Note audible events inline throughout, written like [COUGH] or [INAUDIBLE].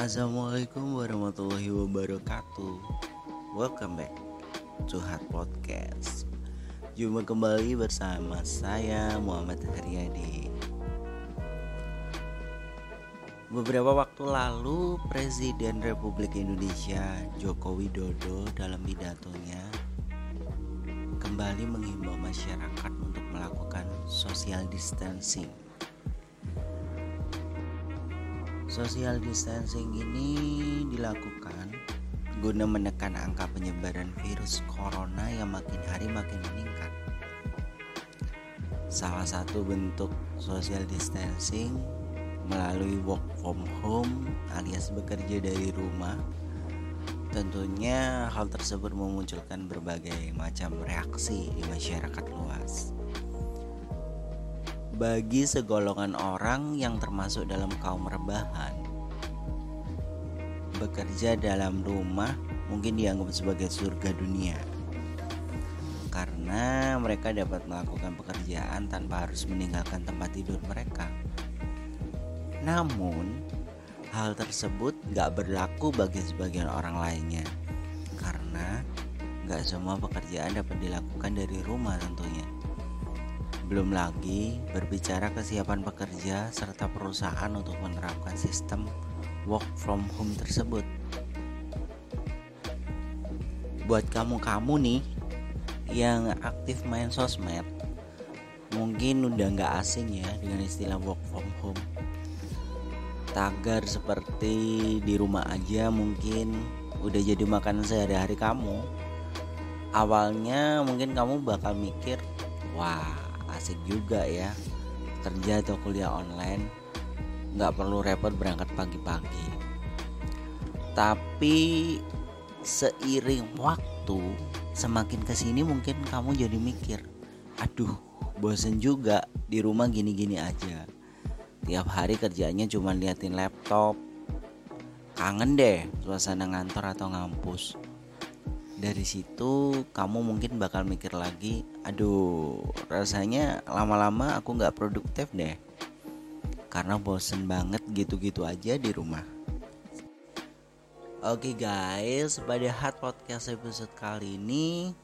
Assalamualaikum warahmatullahi wabarakatuh. Welcome back to Hard Podcast. Jumpa kembali bersama saya Muhammad Haryadi. Beberapa waktu lalu Presiden Republik Indonesia Joko Widodo dalam pidatonya Kembali menghimbau masyarakat untuk melakukan social distancing Social distancing ini dilakukan guna menekan angka penyebaran virus corona yang makin hari makin meningkat. Salah satu bentuk social distancing melalui work from home alias bekerja dari rumah. Tentunya hal tersebut memunculkan berbagai macam reaksi di masyarakat luas bagi segolongan orang yang termasuk dalam kaum rebahan. Bekerja dalam rumah mungkin dianggap sebagai surga dunia. Karena mereka dapat melakukan pekerjaan tanpa harus meninggalkan tempat tidur mereka. Namun, hal tersebut gak berlaku bagi sebagian orang lainnya. Karena gak semua pekerjaan dapat dilakukan dari rumah tentunya belum lagi berbicara kesiapan pekerja serta perusahaan untuk menerapkan sistem work from home tersebut. Buat kamu-kamu nih yang aktif main sosmed, mungkin udah nggak asing ya dengan istilah work from home. Tagar seperti di rumah aja mungkin udah jadi makanan sehari-hari kamu. Awalnya mungkin kamu bakal mikir, wah asik juga ya. Kerja atau kuliah online nggak perlu repot berangkat pagi-pagi. Tapi seiring waktu semakin ke sini mungkin kamu jadi mikir aduh bosen juga di rumah gini-gini aja. Tiap hari kerjanya cuma liatin laptop. Kangen deh suasana ngantor atau ngampus dari situ kamu mungkin bakal mikir lagi aduh rasanya lama-lama aku nggak produktif deh karena bosen banget gitu-gitu aja di rumah Oke okay guys, pada hot podcast episode kali ini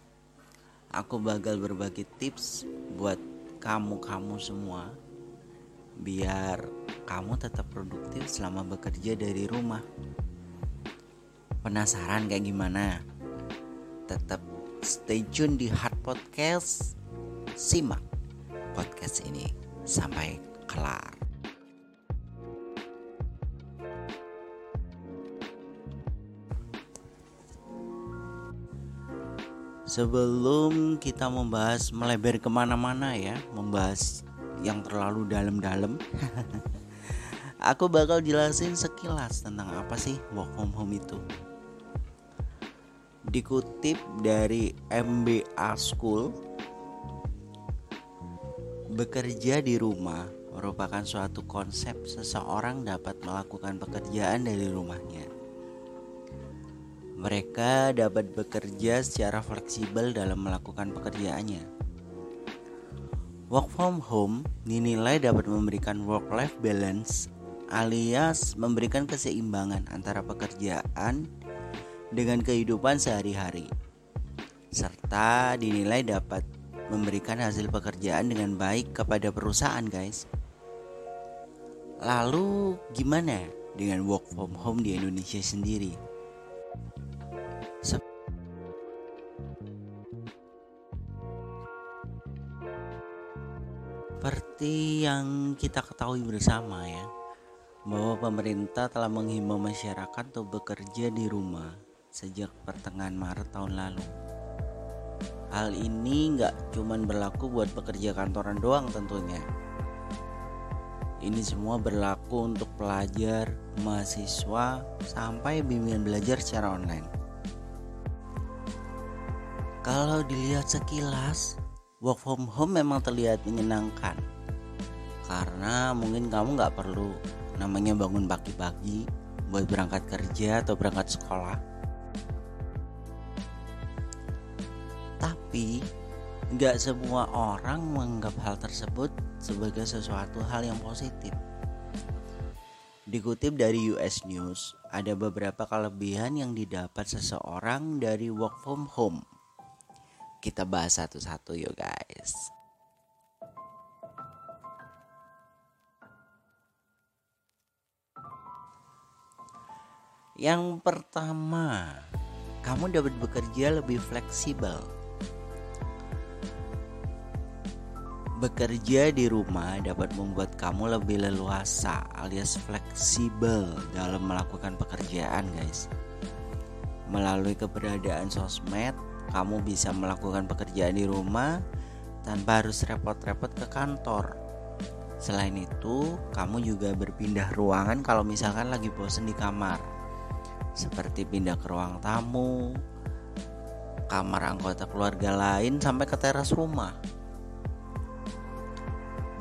aku bakal berbagi tips buat kamu-kamu semua biar kamu tetap produktif selama bekerja dari rumah. Penasaran kayak gimana? Tetap stay tune di Hard Podcast. Simak podcast ini sampai kelar. Sebelum kita membahas melebar ke mana-mana ya, membahas yang terlalu dalam-dalam, [LAUGHS] aku bakal jelasin sekilas tentang apa sih work from home itu dikutip dari MBA School bekerja di rumah merupakan suatu konsep seseorang dapat melakukan pekerjaan dari rumahnya. Mereka dapat bekerja secara fleksibel dalam melakukan pekerjaannya. Work from home dinilai dapat memberikan work-life balance alias memberikan keseimbangan antara pekerjaan dengan kehidupan sehari-hari, serta dinilai dapat memberikan hasil pekerjaan dengan baik kepada perusahaan, guys. Lalu, gimana dengan work from home di Indonesia sendiri? Seperti yang kita ketahui bersama ya, bahwa pemerintah telah menghimbau masyarakat untuk bekerja di rumah sejak pertengahan Maret tahun lalu. Hal ini nggak cuma berlaku buat pekerja kantoran doang tentunya. Ini semua berlaku untuk pelajar, mahasiswa, sampai bimbingan belajar secara online. Kalau dilihat sekilas, work from home memang terlihat menyenangkan. Karena mungkin kamu nggak perlu namanya bangun pagi-pagi buat berangkat kerja atau berangkat sekolah Tapi nggak semua orang menganggap hal tersebut sebagai sesuatu hal yang positif. Dikutip dari US News, ada beberapa kelebihan yang didapat seseorang dari work from home. Kita bahas satu-satu yuk guys. Yang pertama, kamu dapat bekerja lebih fleksibel. Bekerja di rumah dapat membuat kamu lebih leluasa alias fleksibel dalam melakukan pekerjaan, guys. Melalui keberadaan sosmed, kamu bisa melakukan pekerjaan di rumah tanpa harus repot-repot ke kantor. Selain itu, kamu juga berpindah ruangan kalau misalkan lagi bosen di kamar. Seperti pindah ke ruang tamu, kamar anggota keluarga lain sampai ke teras rumah.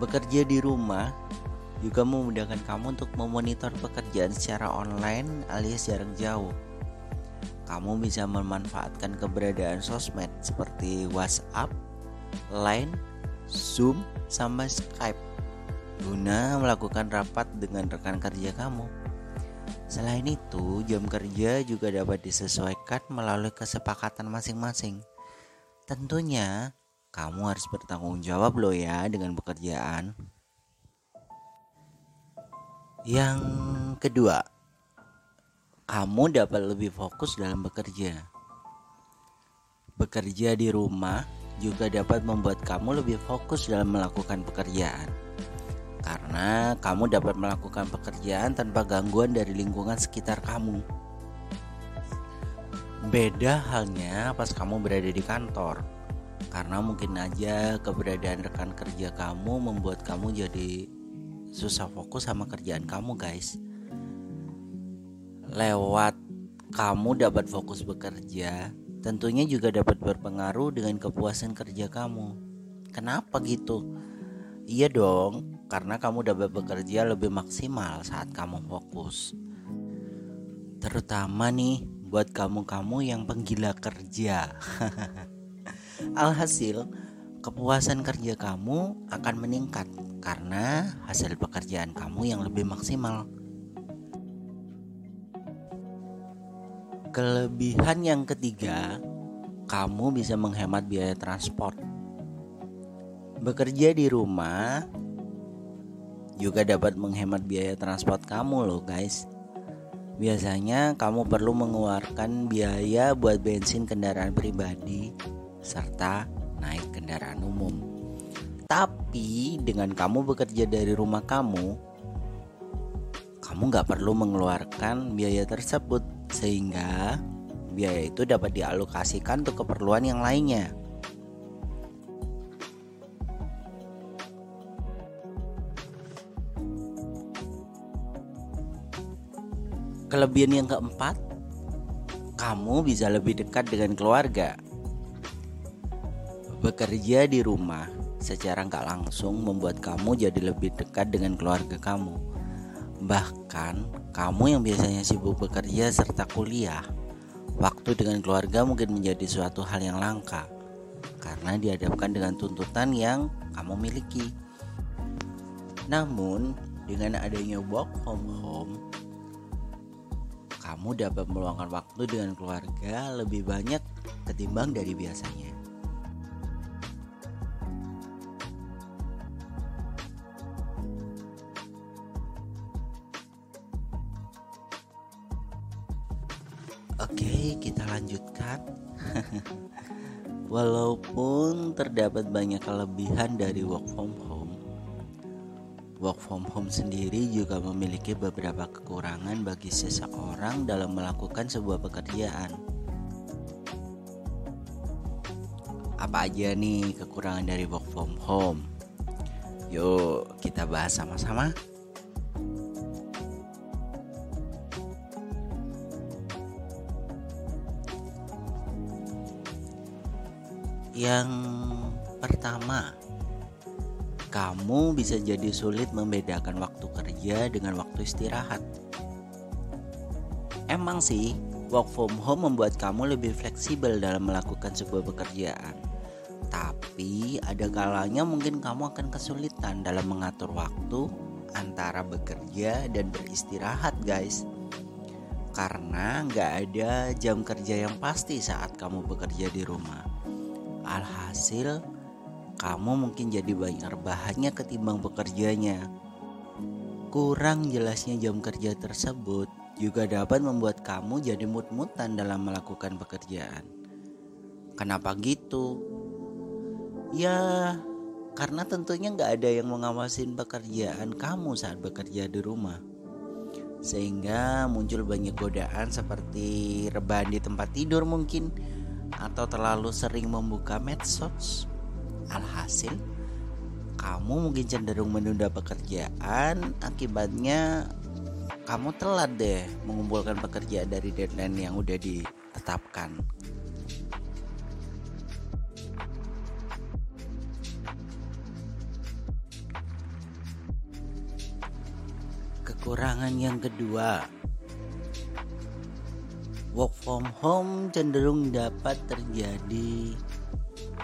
Bekerja di rumah juga memudahkan kamu untuk memonitor pekerjaan secara online alias jarak jauh. Kamu bisa memanfaatkan keberadaan sosmed seperti WhatsApp, Line, Zoom, sama Skype guna melakukan rapat dengan rekan kerja kamu. Selain itu, jam kerja juga dapat disesuaikan melalui kesepakatan masing-masing. Tentunya, kamu harus bertanggung jawab loh ya dengan pekerjaan. Yang kedua, kamu dapat lebih fokus dalam bekerja. Bekerja di rumah juga dapat membuat kamu lebih fokus dalam melakukan pekerjaan. Karena kamu dapat melakukan pekerjaan tanpa gangguan dari lingkungan sekitar kamu. Beda halnya pas kamu berada di kantor karena mungkin aja keberadaan rekan kerja kamu membuat kamu jadi susah fokus sama kerjaan kamu guys. Lewat kamu dapat fokus bekerja tentunya juga dapat berpengaruh dengan kepuasan kerja kamu. Kenapa gitu? Iya dong karena kamu dapat bekerja lebih maksimal saat kamu fokus. Terutama nih buat kamu-kamu yang penggila kerja [LAUGHS] Alhasil, kepuasan kerja kamu akan meningkat karena hasil pekerjaan kamu yang lebih maksimal. Kelebihan yang ketiga, kamu bisa menghemat biaya transport. Bekerja di rumah juga dapat menghemat biaya transport kamu loh, guys. Biasanya kamu perlu mengeluarkan biaya buat bensin kendaraan pribadi serta naik kendaraan umum. Tapi dengan kamu bekerja dari rumah kamu, kamu nggak perlu mengeluarkan biaya tersebut sehingga biaya itu dapat dialokasikan untuk keperluan yang lainnya. Kelebihan yang keempat, kamu bisa lebih dekat dengan keluarga. Bekerja di rumah secara nggak langsung membuat kamu jadi lebih dekat dengan keluarga kamu. Bahkan kamu yang biasanya sibuk bekerja serta kuliah, waktu dengan keluarga mungkin menjadi suatu hal yang langka karena dihadapkan dengan tuntutan yang kamu miliki. Namun, dengan adanya work from home, kamu dapat meluangkan waktu dengan keluarga lebih banyak ketimbang dari biasanya. Terdapat banyak kelebihan dari work from home, work from home sendiri juga memiliki beberapa kekurangan bagi seseorang dalam melakukan sebuah pekerjaan. Apa aja nih kekurangan dari work from home? Yuk, kita bahas sama-sama. Yang pertama, kamu bisa jadi sulit membedakan waktu kerja dengan waktu istirahat. Emang sih, work from home membuat kamu lebih fleksibel dalam melakukan sebuah pekerjaan. Tapi ada kalanya mungkin kamu akan kesulitan dalam mengatur waktu antara bekerja dan beristirahat guys karena nggak ada jam kerja yang pasti saat kamu bekerja di rumah alhasil kamu mungkin jadi banyak rebahannya ketimbang bekerjanya kurang jelasnya jam kerja tersebut juga dapat membuat kamu jadi mut-mutan dalam melakukan pekerjaan. Kenapa gitu? Ya karena tentunya nggak ada yang mengawasin pekerjaan kamu saat bekerja di rumah. Sehingga muncul banyak godaan seperti rebahan di tempat tidur mungkin atau terlalu sering membuka medsos? Alhasil kamu mungkin cenderung menunda pekerjaan. Akibatnya kamu telat deh mengumpulkan pekerjaan dari deadline yang udah ditetapkan. Kekurangan yang kedua, work from home cenderung dapat terjadi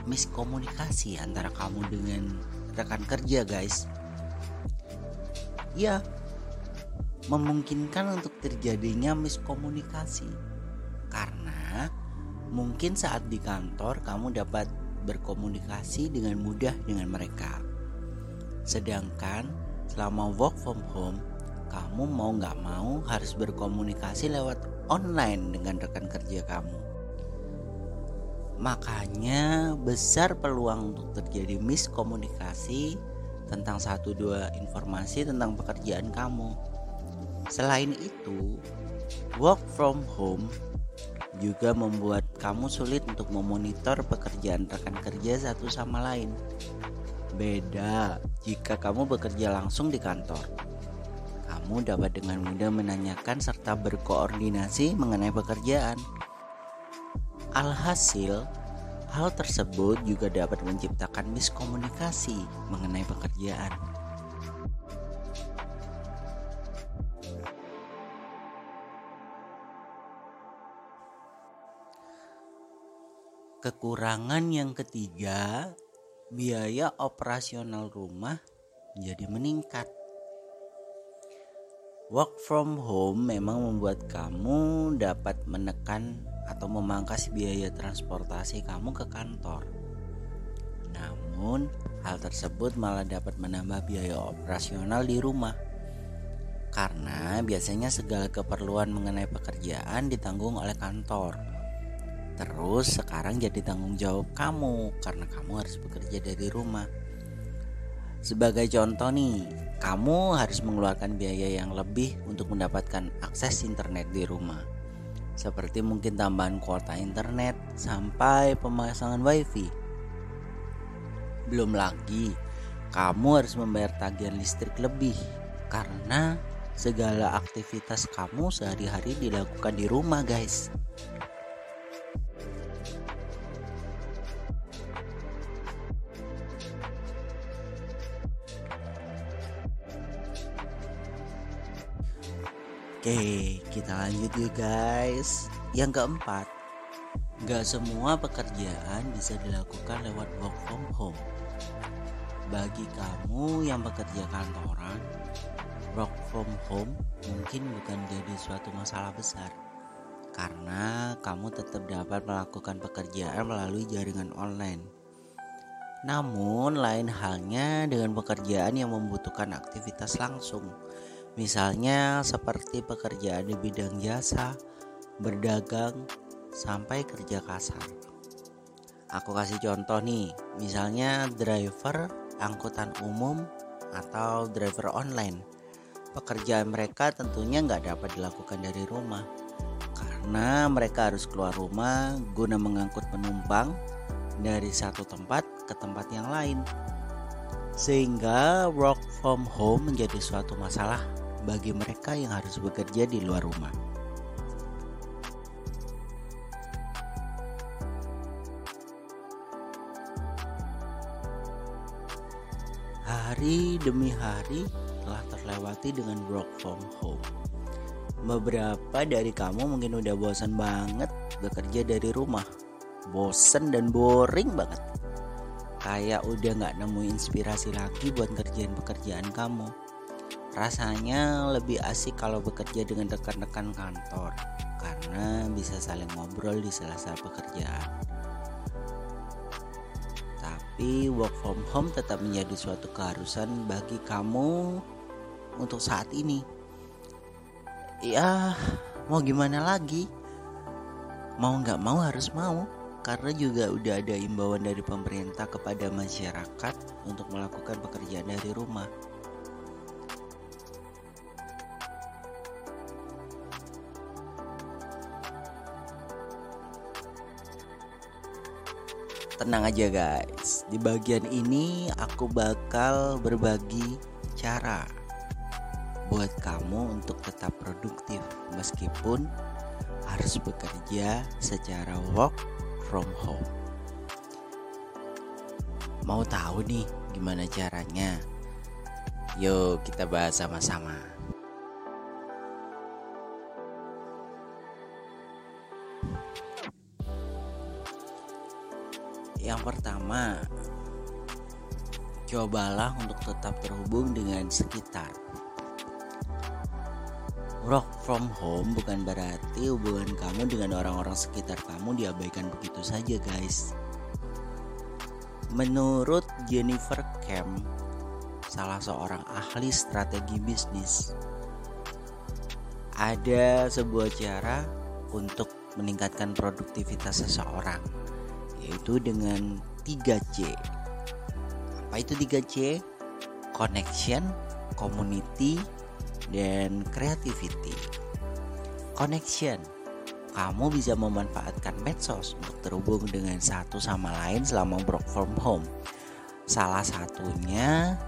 miskomunikasi antara kamu dengan rekan kerja, guys. Ya, memungkinkan untuk terjadinya miskomunikasi karena mungkin saat di kantor kamu dapat berkomunikasi dengan mudah dengan mereka. Sedangkan selama work from home kamu mau nggak mau harus berkomunikasi lewat online dengan rekan kerja kamu. Makanya besar peluang untuk terjadi miskomunikasi tentang satu dua informasi tentang pekerjaan kamu. Selain itu, work from home juga membuat kamu sulit untuk memonitor pekerjaan rekan kerja satu sama lain. Beda jika kamu bekerja langsung di kantor kamu dapat dengan mudah menanyakan serta berkoordinasi mengenai pekerjaan. Alhasil, hal tersebut juga dapat menciptakan miskomunikasi mengenai pekerjaan. Kekurangan yang ketiga, biaya operasional rumah menjadi meningkat. Work from home memang membuat kamu dapat menekan atau memangkas biaya transportasi kamu ke kantor. Namun, hal tersebut malah dapat menambah biaya operasional di rumah. Karena biasanya segala keperluan mengenai pekerjaan ditanggung oleh kantor. Terus sekarang jadi tanggung jawab kamu karena kamu harus bekerja dari rumah. Sebagai contoh nih, kamu harus mengeluarkan biaya yang lebih untuk mendapatkan akses internet di rumah. Seperti mungkin tambahan kuota internet sampai pemasangan wifi. Belum lagi, kamu harus membayar tagihan listrik lebih karena segala aktivitas kamu sehari-hari dilakukan di rumah, guys. Oke, kita lanjut yuk guys. Yang keempat, gak semua pekerjaan bisa dilakukan lewat work from home. Bagi kamu yang bekerja kantoran, work from home mungkin bukan jadi suatu masalah besar karena kamu tetap dapat melakukan pekerjaan melalui jaringan online. Namun, lain halnya dengan pekerjaan yang membutuhkan aktivitas langsung Misalnya seperti pekerjaan di bidang jasa, berdagang, sampai kerja kasar. Aku kasih contoh nih, misalnya driver angkutan umum atau driver online. Pekerjaan mereka tentunya nggak dapat dilakukan dari rumah karena mereka harus keluar rumah guna mengangkut penumpang dari satu tempat ke tempat yang lain. Sehingga work from home menjadi suatu masalah bagi mereka yang harus bekerja di luar rumah. Hari demi hari telah terlewati dengan work from home. Beberapa dari kamu mungkin udah bosan banget bekerja dari rumah. Bosen dan boring banget. Kayak udah gak nemu inspirasi lagi buat ngerjain pekerjaan kamu Rasanya lebih asik kalau bekerja dengan rekan-rekan kantor karena bisa saling ngobrol di sela-sela pekerjaan. Tapi work from home tetap menjadi suatu keharusan bagi kamu untuk saat ini. Ya, mau gimana lagi? Mau nggak mau harus mau karena juga udah ada imbauan dari pemerintah kepada masyarakat untuk melakukan pekerjaan dari rumah. Tenang aja guys, di bagian ini aku bakal berbagi cara buat kamu untuk tetap produktif meskipun harus bekerja secara work from home. Mau tahu nih gimana caranya? Yuk kita bahas sama-sama. Yang pertama, cobalah untuk tetap terhubung dengan sekitar. Work from home bukan berarti hubungan kamu dengan orang-orang sekitar kamu diabaikan begitu saja, guys. Menurut Jennifer Kemp, salah seorang ahli strategi bisnis, ada sebuah cara untuk meningkatkan produktivitas seseorang yaitu dengan 3C. Apa itu 3C? Connection, community, dan creativity. Connection. Kamu bisa memanfaatkan medsos untuk terhubung dengan satu sama lain selama work from home. Salah satunya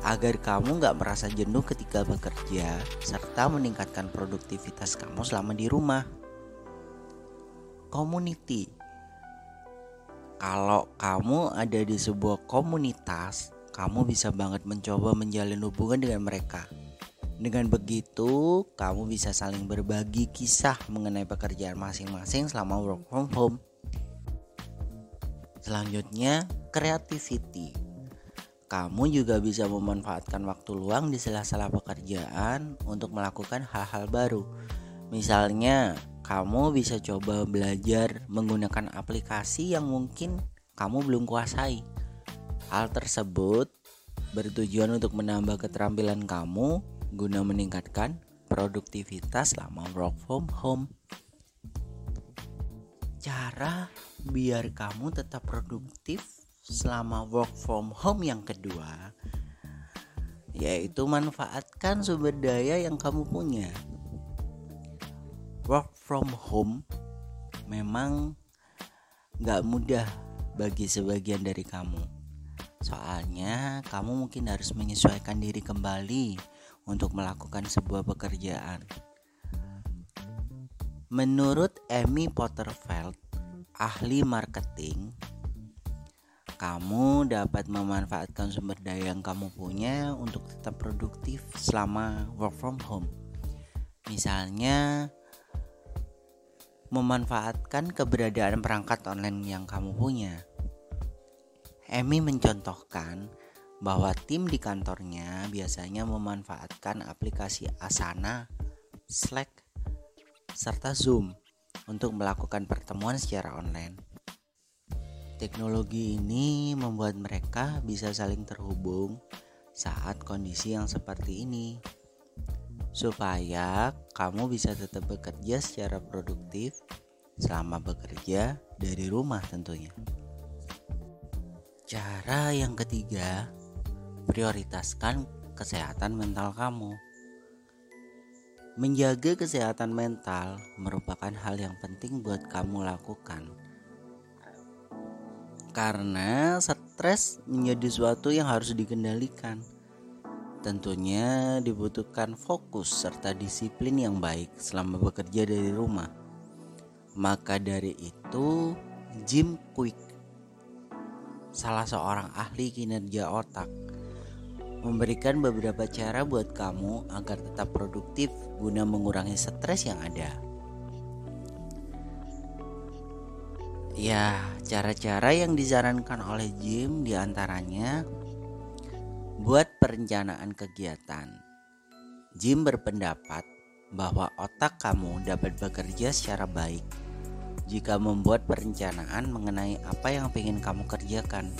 agar kamu nggak merasa jenuh ketika bekerja serta meningkatkan produktivitas kamu selama di rumah. Community kalau kamu ada di sebuah komunitas, kamu bisa banget mencoba menjalin hubungan dengan mereka. Dengan begitu, kamu bisa saling berbagi kisah mengenai pekerjaan masing-masing selama work from home. Selanjutnya, creativity. Kamu juga bisa memanfaatkan waktu luang di sela-sela pekerjaan untuk melakukan hal-hal baru. Misalnya, kamu bisa coba belajar menggunakan aplikasi yang mungkin kamu belum kuasai. Hal tersebut bertujuan untuk menambah keterampilan kamu guna meningkatkan produktivitas selama work from home. Cara biar kamu tetap produktif selama work from home yang kedua yaitu manfaatkan sumber daya yang kamu punya work from home memang gak mudah bagi sebagian dari kamu. Soalnya kamu mungkin harus menyesuaikan diri kembali untuk melakukan sebuah pekerjaan. Menurut Amy Potterfeld, ahli marketing, kamu dapat memanfaatkan sumber daya yang kamu punya untuk tetap produktif selama work from home. Misalnya, memanfaatkan keberadaan perangkat online yang kamu punya. Emi mencontohkan bahwa tim di kantornya biasanya memanfaatkan aplikasi Asana, Slack, serta Zoom untuk melakukan pertemuan secara online. Teknologi ini membuat mereka bisa saling terhubung saat kondisi yang seperti ini supaya kamu bisa tetap bekerja secara produktif selama bekerja dari rumah tentunya. Cara yang ketiga, prioritaskan kesehatan mental kamu. Menjaga kesehatan mental merupakan hal yang penting buat kamu lakukan. Karena stres menjadi sesuatu yang harus dikendalikan Tentunya dibutuhkan fokus serta disiplin yang baik selama bekerja dari rumah. Maka dari itu, Jim Quick, salah seorang ahli kinerja otak, memberikan beberapa cara buat kamu agar tetap produktif guna mengurangi stres yang ada. Ya, cara-cara yang disarankan oleh Jim di antaranya Buat perencanaan kegiatan. Jim berpendapat bahwa otak kamu dapat bekerja secara baik jika membuat perencanaan mengenai apa yang ingin kamu kerjakan.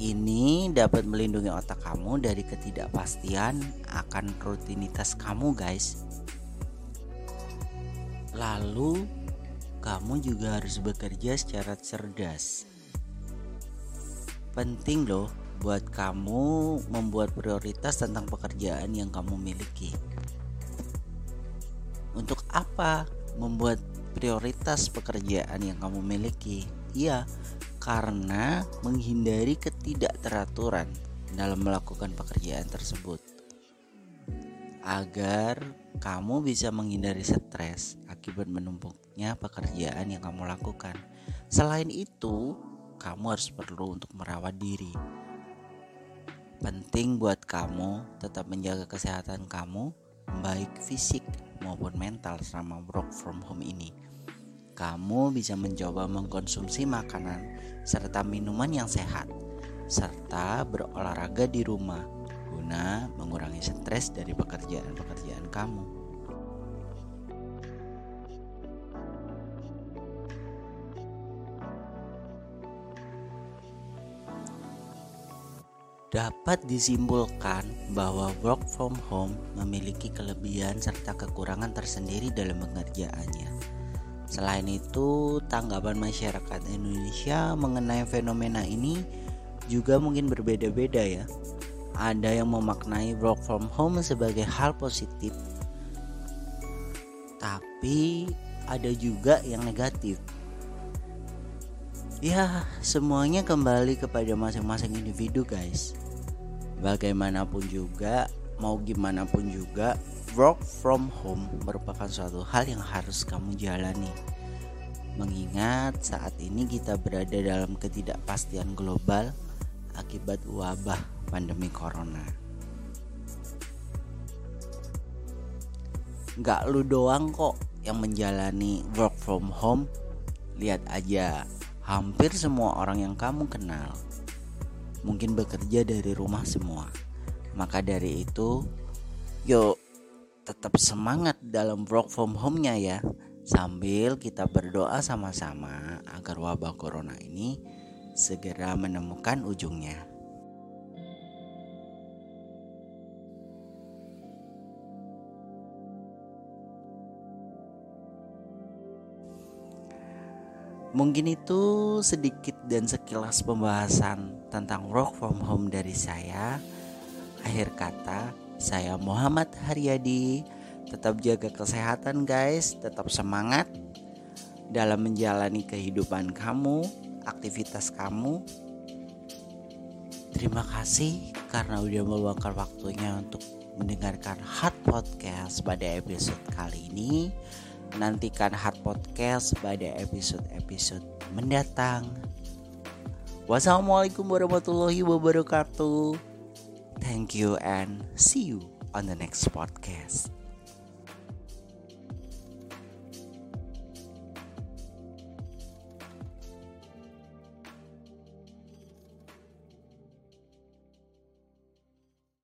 Ini dapat melindungi otak kamu dari ketidakpastian akan rutinitas kamu, guys. Lalu, kamu juga harus bekerja secara cerdas. Penting, loh, buat kamu membuat prioritas tentang pekerjaan yang kamu miliki. Untuk apa membuat prioritas pekerjaan yang kamu miliki? Iya, karena menghindari ketidakteraturan dalam melakukan pekerjaan tersebut. Agar kamu bisa menghindari stres akibat menumpuknya pekerjaan yang kamu lakukan. Selain itu, kamu harus perlu untuk merawat diri. Penting buat kamu tetap menjaga kesehatan kamu, baik fisik maupun mental selama work from home ini kamu bisa mencoba mengkonsumsi makanan serta minuman yang sehat, serta berolahraga di rumah guna mengurangi stres dari pekerjaan-pekerjaan kamu. Dapat disimpulkan bahwa work from home memiliki kelebihan serta kekurangan tersendiri dalam pengerjaannya. Selain itu, tanggapan masyarakat Indonesia mengenai fenomena ini juga mungkin berbeda-beda ya. Ada yang memaknai work from home sebagai hal positif. Tapi ada juga yang negatif. Ya, semuanya kembali kepada masing-masing individu, guys. Bagaimanapun juga, mau gimana pun juga, work from home merupakan suatu hal yang harus kamu jalani. Mengingat saat ini kita berada dalam ketidakpastian global akibat wabah pandemi corona. Gak lu doang kok yang menjalani work from home. Lihat aja, hampir semua orang yang kamu kenal mungkin bekerja dari rumah semua. Maka dari itu, yuk tetap semangat dalam work from home-nya ya sambil kita berdoa sama-sama agar wabah corona ini segera menemukan ujungnya. Mungkin itu sedikit dan sekilas pembahasan tentang work from home dari saya. Akhir kata, saya Muhammad Haryadi. Tetap jaga kesehatan guys, tetap semangat dalam menjalani kehidupan kamu, aktivitas kamu. Terima kasih karena udah meluangkan waktunya untuk mendengarkan Hard Podcast pada episode kali ini. Nantikan Hard Podcast pada episode-episode mendatang. Wassalamualaikum warahmatullahi wabarakatuh. Thank you and see you on the next podcast.